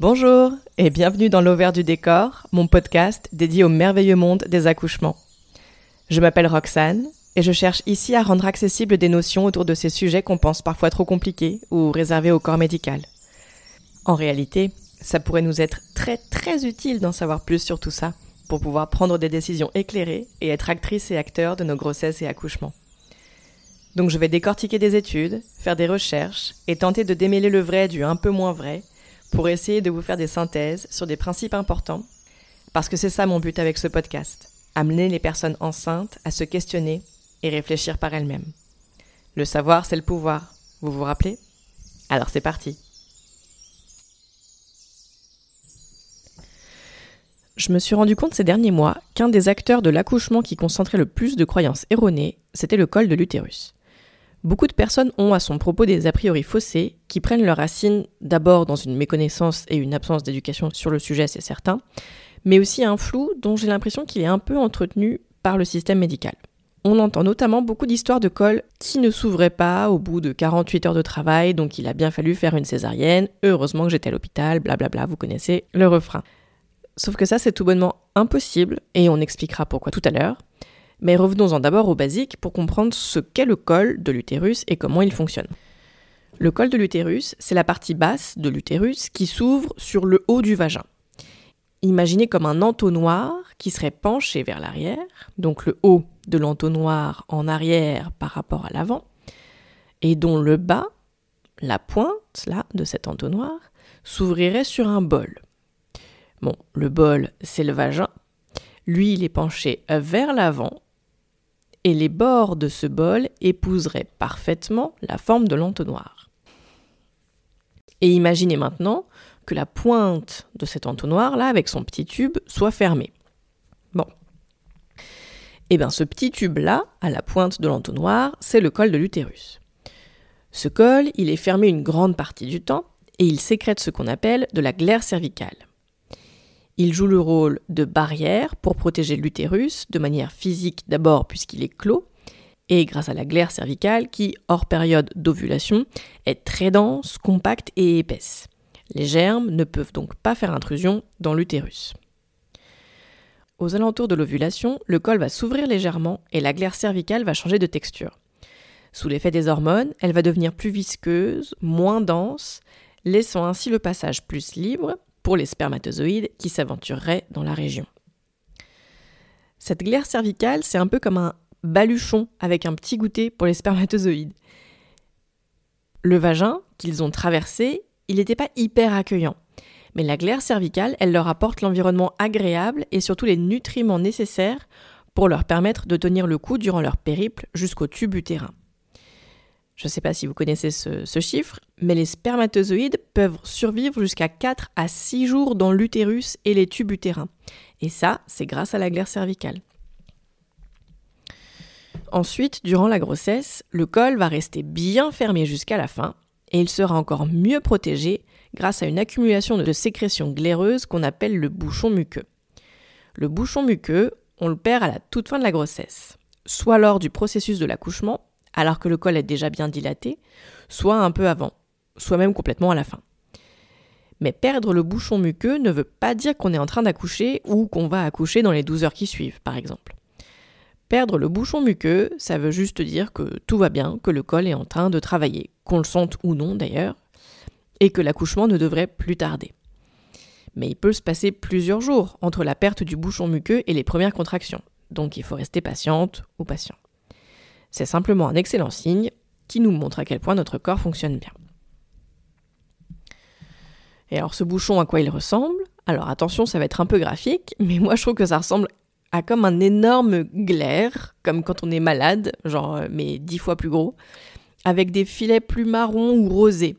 Bonjour et bienvenue dans l'Auvers du décor, mon podcast dédié au merveilleux monde des accouchements. Je m'appelle Roxane et je cherche ici à rendre accessibles des notions autour de ces sujets qu'on pense parfois trop compliqués ou réservés au corps médical. En réalité, ça pourrait nous être très très utile d'en savoir plus sur tout ça pour pouvoir prendre des décisions éclairées et être actrices et acteurs de nos grossesses et accouchements. Donc je vais décortiquer des études, faire des recherches et tenter de démêler le vrai du un peu moins vrai pour essayer de vous faire des synthèses sur des principes importants, parce que c'est ça mon but avec ce podcast, amener les personnes enceintes à se questionner et réfléchir par elles-mêmes. Le savoir, c'est le pouvoir, vous vous rappelez? Alors c'est parti. Je me suis rendu compte ces derniers mois qu'un des acteurs de l'accouchement qui concentrait le plus de croyances erronées, c'était le col de l'utérus. Beaucoup de personnes ont à son propos des a priori faussés qui prennent leurs racines d'abord dans une méconnaissance et une absence d'éducation sur le sujet, c'est certain, mais aussi un flou dont j'ai l'impression qu'il est un peu entretenu par le système médical. On entend notamment beaucoup d'histoires de col qui ne s'ouvraient pas au bout de 48 heures de travail, donc il a bien fallu faire une césarienne, heureusement que j'étais à l'hôpital, blablabla, vous connaissez le refrain. Sauf que ça, c'est tout bonnement impossible, et on expliquera pourquoi tout à l'heure. Mais revenons-en d'abord au basique pour comprendre ce qu'est le col de l'utérus et comment il fonctionne. Le col de l'utérus, c'est la partie basse de l'utérus qui s'ouvre sur le haut du vagin. Imaginez comme un entonnoir qui serait penché vers l'arrière, donc le haut de l'entonnoir en arrière par rapport à l'avant, et dont le bas, la pointe là de cet entonnoir, s'ouvrirait sur un bol. Bon, le bol, c'est le vagin. Lui, il est penché vers l'avant et les bords de ce bol épouseraient parfaitement la forme de l'entonnoir. Et imaginez maintenant que la pointe de cet entonnoir-là, avec son petit tube, soit fermée. Bon. Eh bien ce petit tube-là, à la pointe de l'entonnoir, c'est le col de l'utérus. Ce col, il est fermé une grande partie du temps et il sécrète ce qu'on appelle de la glaire cervicale. Il joue le rôle de barrière pour protéger l'utérus de manière physique d'abord puisqu'il est clos, et grâce à la glaire cervicale qui, hors période d'ovulation, est très dense, compacte et épaisse. Les germes ne peuvent donc pas faire intrusion dans l'utérus. Aux alentours de l'ovulation, le col va s'ouvrir légèrement et la glaire cervicale va changer de texture. Sous l'effet des hormones, elle va devenir plus visqueuse, moins dense, laissant ainsi le passage plus libre pour les spermatozoïdes qui s'aventureraient dans la région. Cette glaire cervicale, c'est un peu comme un baluchon avec un petit goûter pour les spermatozoïdes. Le vagin qu'ils ont traversé, il n'était pas hyper accueillant. Mais la glaire cervicale, elle leur apporte l'environnement agréable et surtout les nutriments nécessaires pour leur permettre de tenir le coup durant leur périple jusqu'au tube utérin. Je ne sais pas si vous connaissez ce, chiffre, mais les spermatozoïdes peuvent survivre jusqu'à 4 à 6 jours dans l'utérus et les tubes utérins. Et ça, c'est grâce à la glaire cervicale. Ensuite, durant la grossesse, le col va rester bien fermé jusqu'à la fin et il sera encore mieux protégé grâce à une accumulation de sécrétions glaireuses qu'on appelle le bouchon muqueux. Le bouchon muqueux, on le perd à la toute fin de la grossesse, soit lors du processus de l'accouchement, alors que le col est déjà bien dilaté, soit un peu avant, soit même complètement à la fin. Mais perdre le bouchon muqueux ne veut pas dire qu'on est en train d'accoucher ou qu'on va accoucher dans les 12 heures qui suivent, par exemple. Perdre le bouchon muqueux, ça veut juste dire que tout va bien, que le col est en train de travailler, qu'on le sente ou non d'ailleurs, et que l'accouchement ne devrait plus tarder. Mais il peut se passer plusieurs jours entre la perte du bouchon muqueux et les premières contractions, donc il faut rester patiente ou patient. C'est simplement un excellent signe qui nous montre à quel point notre corps fonctionne bien. Et alors ce bouchon, à quoi il ressemble? Alors attention, ça va être un peu graphique, mais moi je trouve que ça ressemble à comme un énorme glaire, comme quand on est malade, genre euh, mais dix fois plus gros, avec des filets plus marrons ou rosés.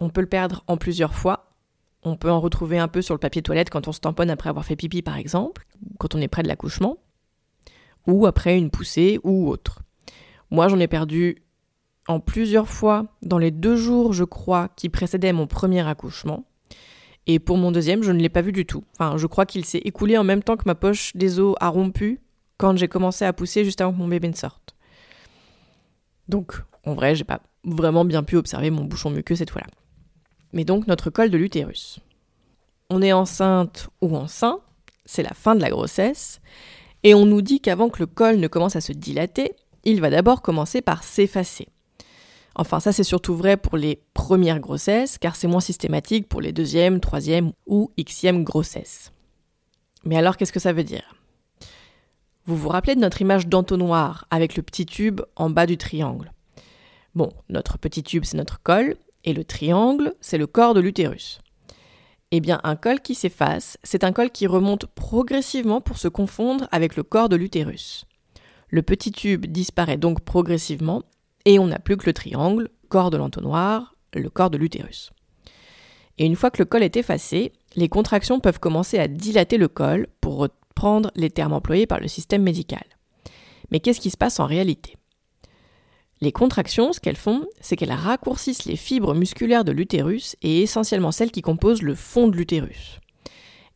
On peut le perdre en plusieurs fois. On peut en retrouver un peu sur le papier toilette quand on se tamponne après avoir fait pipi par exemple, quand on est près de l'accouchement, ou après une poussée ou autre. Moi, j'en ai perdu en plusieurs fois dans les deux jours, je crois, qui précédaient mon premier accouchement. Et pour mon deuxième, je ne l'ai pas vu du tout. Enfin, je crois qu'il s'est écoulé en même temps que ma poche des os a rompu quand j'ai commencé à pousser juste avant que mon bébé ne sorte. Donc, en vrai, j'ai pas vraiment bien pu observer mon bouchon muqueux cette fois-là. Mais donc, notre col de l'utérus. on est enceinte ou enceint, c'est la fin de la grossesse, et on nous dit qu'avant que le col ne commence à se dilater, il va d'abord commencer par s'effacer. Enfin, ça c'est surtout vrai pour les premières grossesses, car c'est moins systématique pour les deuxièmes, troisièmes ou xème grossesses. Mais alors qu'est-ce que ça veut dire? Vous vous rappelez de notre image d'entonnoir avec le petit tube en bas du triangle? Bon, notre petit tube c'est notre col, et le triangle c'est le corps de l'utérus. Eh bien, un col qui s'efface, c'est un col qui remonte progressivement pour se confondre avec le corps de l'utérus. Le petit tube disparaît donc progressivement et on n'a plus que le triangle, corps de l'entonnoir, le corps de l'utérus. Et une fois que le col est effacé, les contractions peuvent commencer à dilater le col pour reprendre les termes employés par le système médical. Mais qu'est-ce qui se passe en réalité? Les contractions, ce qu'elles font, c'est qu'elles raccourcissent les fibres musculaires de l'utérus et essentiellement celles qui composent le fond de l'utérus.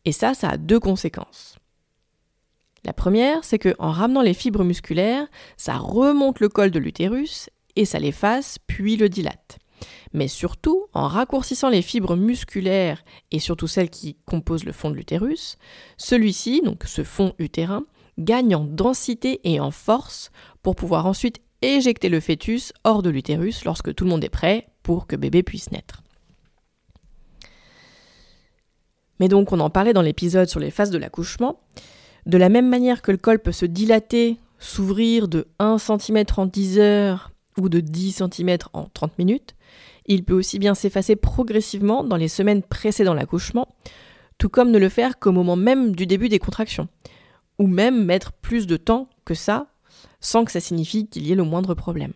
Et ça, ça a deux conséquences. La première, c'est que en ramenant les fibres musculaires, ça remonte le col de l'utérus et ça l'efface puis le dilate. Mais surtout, en raccourcissant les fibres musculaires et surtout celles qui composent le fond de l'utérus, celui-ci, donc ce fond utérin, gagne en densité et en force pour pouvoir ensuite éjecter le fœtus hors de l'utérus lorsque tout le monde est prêt pour que bébé puisse naître. Mais donc on en parlait dans l'épisode sur les phases de l'accouchement, de la même manière que le col peut se dilater, s'ouvrir de 1 cm en 10 heures ou de 10 cm en 30 minutes, il peut aussi bien s'effacer progressivement dans les semaines précédant l'accouchement, tout comme ne le faire qu'au moment même du début des contractions, ou même mettre plus de temps que ça, sans que ça signifie qu'il y ait le moindre problème.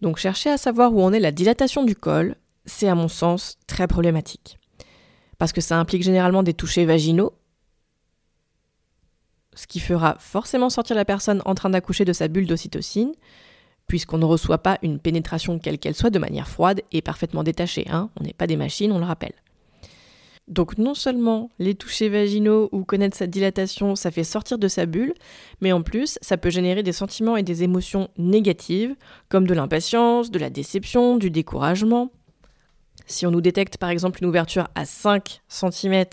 Donc chercher à savoir où en est la dilatation du col, c'est à mon sens très problématique parce que ça implique généralement des touchés vaginaux, ce qui fera forcément sortir la personne en train d'accoucher de sa bulle d'ocytocine, puisqu'on ne reçoit pas une pénétration quelle qu'elle soit de manière froide et parfaitement détachée. Hein. on n'est pas des machines, on le rappelle. Donc non seulement les touchés vaginaux ou connaître sa dilatation, ça fait sortir de sa bulle, mais en plus, ça peut générer des sentiments et des émotions négatives, comme de l'impatience, de la déception, du découragement. Si on nous détecte par exemple une ouverture à 5 cm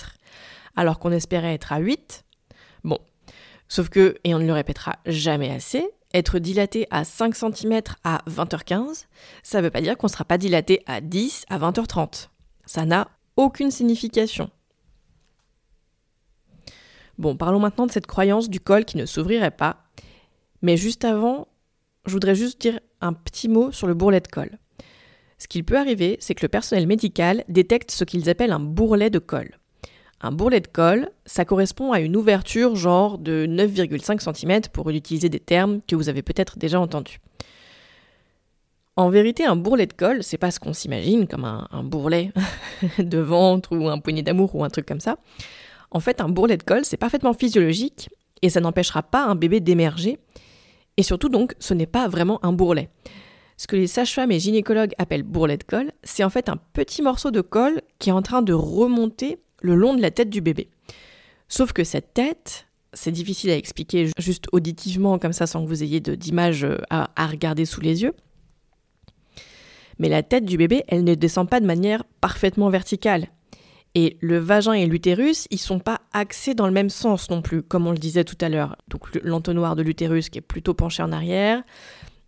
alors qu'on espérait être à 8, bon, sauf que, et on ne le répétera jamais assez, être dilaté à 5 cm à 20h15, ça ne veut pas dire qu'on ne sera pas dilaté à 10 à 20h30. Ça n'a aucune signification. Bon, parlons maintenant de cette croyance du col qui ne s'ouvrirait pas. Mais juste avant, je voudrais juste dire un petit mot sur le bourrelet de col. Ce qu'il peut arriver, c'est que le personnel médical détecte ce qu'ils appellent un bourrelet de col. Un bourrelet de col, ça correspond à une ouverture genre de 9,5 cm pour utiliser des termes que vous avez peut-être déjà entendus. En vérité, un bourrelet de col, c'est pas ce qu'on s'imagine comme un, un bourrelet de ventre ou un poignet d'amour ou un truc comme ça. En fait, un bourrelet de col, c'est parfaitement physiologique et ça n'empêchera pas un bébé d'émerger. Et surtout donc, ce n'est pas vraiment un bourrelet. Ce que les sages-femmes et gynécologues appellent bourrelet de col, c'est en fait un petit morceau de col qui est en train de remonter le long de la tête du bébé. Sauf que cette tête, c'est difficile à expliquer juste auditivement comme ça sans que vous ayez d'image euh, à, à regarder sous les yeux. Mais la tête du bébé, elle ne descend pas de manière parfaitement verticale. Et le vagin et l'utérus, ils sont pas axés dans le même sens non plus, comme on le disait tout à l'heure. Donc l'entonnoir de l'utérus qui est plutôt penché en arrière,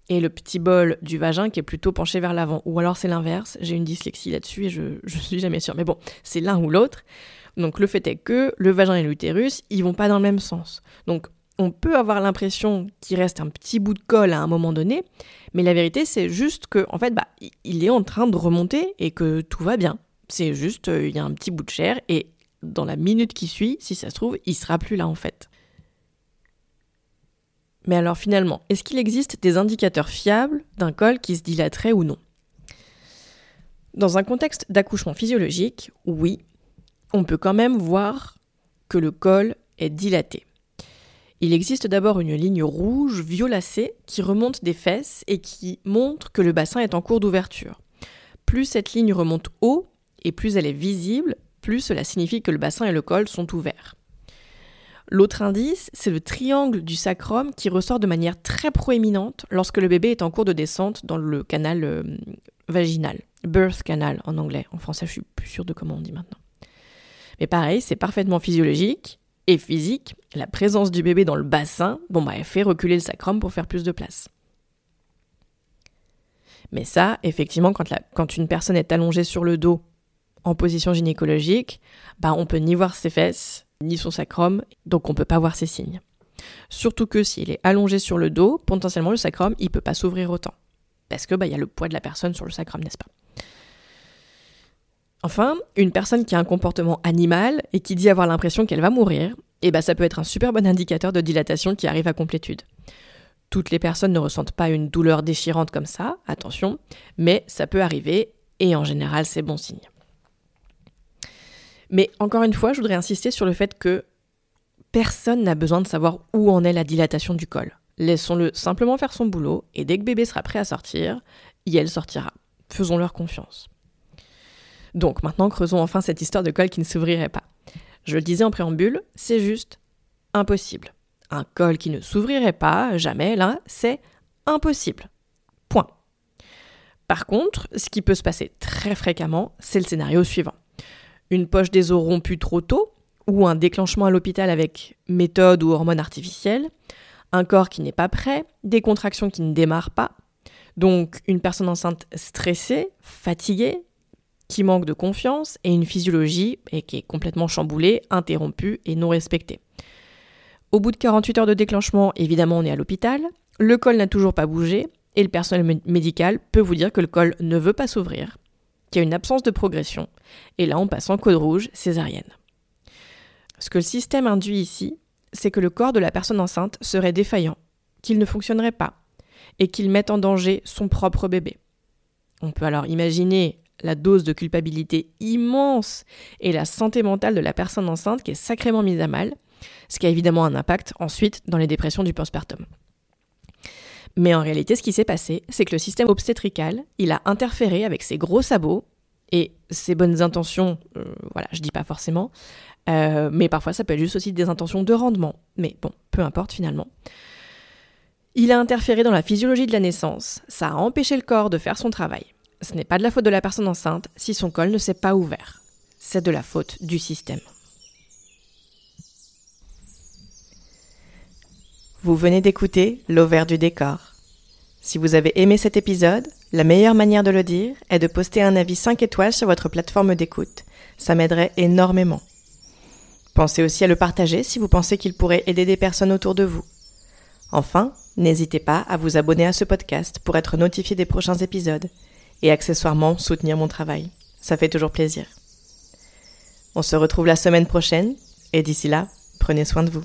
et le petit bol du vagin qui est plutôt penché vers l'avant. Ou alors c'est l'inverse, j'ai une dyslexie là-dessus et je, je suis jamais sûre. Mais bon, c'est l'un ou l'autre. Donc le fait est que le vagin et l'utérus, ils vont pas dans le même sens. Donc on peut avoir l'impression qu'il reste un petit bout de colle à un moment donné, mais la vérité c'est juste que en fait bah, il est en train de remonter et que tout va bien. C'est juste euh, il y a un petit bout de chair et dans la minute qui suit, si ça se trouve, il sera plus là en fait. Mais alors finalement, est-ce qu'il existe des indicateurs fiables d'un col qui se dilaterait ou non? Dans un contexte d'accouchement physiologique, oui, on peut quand même voir que le col est dilaté. Il existe d'abord une ligne rouge violacée qui remonte des fesses et qui montre que le bassin est en cours d'ouverture. Plus cette ligne remonte haut et plus elle est visible, plus cela signifie que le bassin et le col sont ouverts. L'autre indice, c'est le triangle du sacrum qui ressort de manière très proéminente lorsque le bébé est en cours de descente dans le canal euh, vaginal. Birth canal en anglais. En français, je suis plus sûre de comment on dit maintenant. Mais pareil, c'est parfaitement physiologique et physique. La présence du bébé dans le bassin, bon bah, elle fait reculer le sacrum pour faire plus de place. Mais ça, effectivement, quand, une personne est allongée sur le dos en position gynécologique, bah, on peut ni voir ses fesses, ni son sacrum, donc on peut pas voir ses signes. Surtout que s'il est allongé sur le dos, potentiellement le sacrum, il peut pas s'ouvrir autant. Parce que bah, y a le poids de la personne sur le sacrum, n'est-ce pas? Enfin, une personne qui a un comportement animal et qui dit avoir l'impression qu'elle va mourir, eh ben ça peut être un super bon indicateur de dilatation qui arrive à complétude. Toutes les personnes ne ressentent pas une douleur déchirante comme ça, attention, mais ça peut arriver et en général c'est bon signe. Mais encore une fois, je voudrais insister sur le fait que personne n'a besoin de savoir où en est la dilatation du col. Laissons-le simplement faire son boulot et dès que bébé sera prêt à sortir, elle sortira. Faisons-leur confiance. Donc maintenant creusons enfin cette histoire de col qui ne s'ouvrirait pas. Je le disais en préambule, c'est juste impossible. Un col qui ne s'ouvrirait pas, jamais, là, c'est impossible. Point. Par contre, ce qui peut se passer très fréquemment, c'est le scénario suivant. Une poche des os rompue trop tôt, ou un déclenchement à l'hôpital avec méthode ou hormones artificielles, un corps qui n'est pas prêt, des contractions qui ne démarrent pas, donc une personne enceinte stressée, fatiguée, qui manque de confiance et une physiologie qui est complètement chamboulée, interrompue et non respectée. Au bout de 48 heures de déclenchement, évidemment, on est à l'hôpital. Le col n'a toujours pas bougé et le personnel médical peut vous dire que le col ne veut pas s'ouvrir, qu'il y a une absence de progression. Et là, on passe en code rouge césarienne. Ce que le système induit ici, c'est que le corps de la personne enceinte serait défaillant, qu'il ne fonctionnerait pas et qu'il mette en danger son propre bébé. On peut alors imaginer la dose de culpabilité immense et la santé mentale de la personne enceinte qui est sacrément mise à mal, ce qui a évidemment un impact ensuite dans les dépressions du postpartum. Mais en réalité, ce qui s'est passé, c'est que le système obstétrical, il a interféré avec ses gros sabots et ses bonnes intentions, euh, voilà, je dis pas forcément, euh, mais parfois ça peut être juste aussi des intentions de rendement. Mais bon, peu importe finalement. Il a interféré dans la physiologie de la naissance, ça a empêché le corps de faire son travail. Ce n'est pas de la faute de la personne enceinte si son col ne s'est pas ouvert. C'est de la faute du système. Vous venez d'écouter L'Auvert du décor. Si vous avez aimé cet épisode, la meilleure manière de le dire est de poster un avis 5 étoiles sur votre plateforme d'écoute. Ça m'aiderait énormément. Pensez aussi à le partager si vous pensez qu'il pourrait aider des personnes autour de vous. Enfin, n'hésitez pas à vous abonner à ce podcast pour être notifié des prochains épisodes et accessoirement soutenir mon travail. Ça fait toujours plaisir. On se retrouve la semaine prochaine et d'ici là, prenez soin de vous.